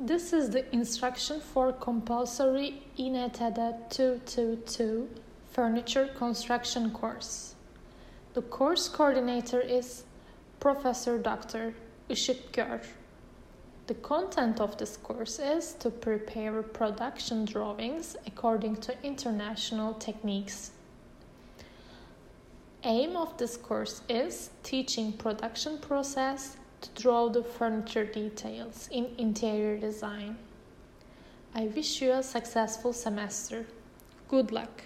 This is the instruction for compulsory İNTD 222 furniture construction course. The course coordinator is Professor Dr. Işık Gör. The content of this course is to prepare production drawings according to international techniques. Aim of this course is teaching production process to draw the furniture details in interior design. I wish you a successful semester. Good luck.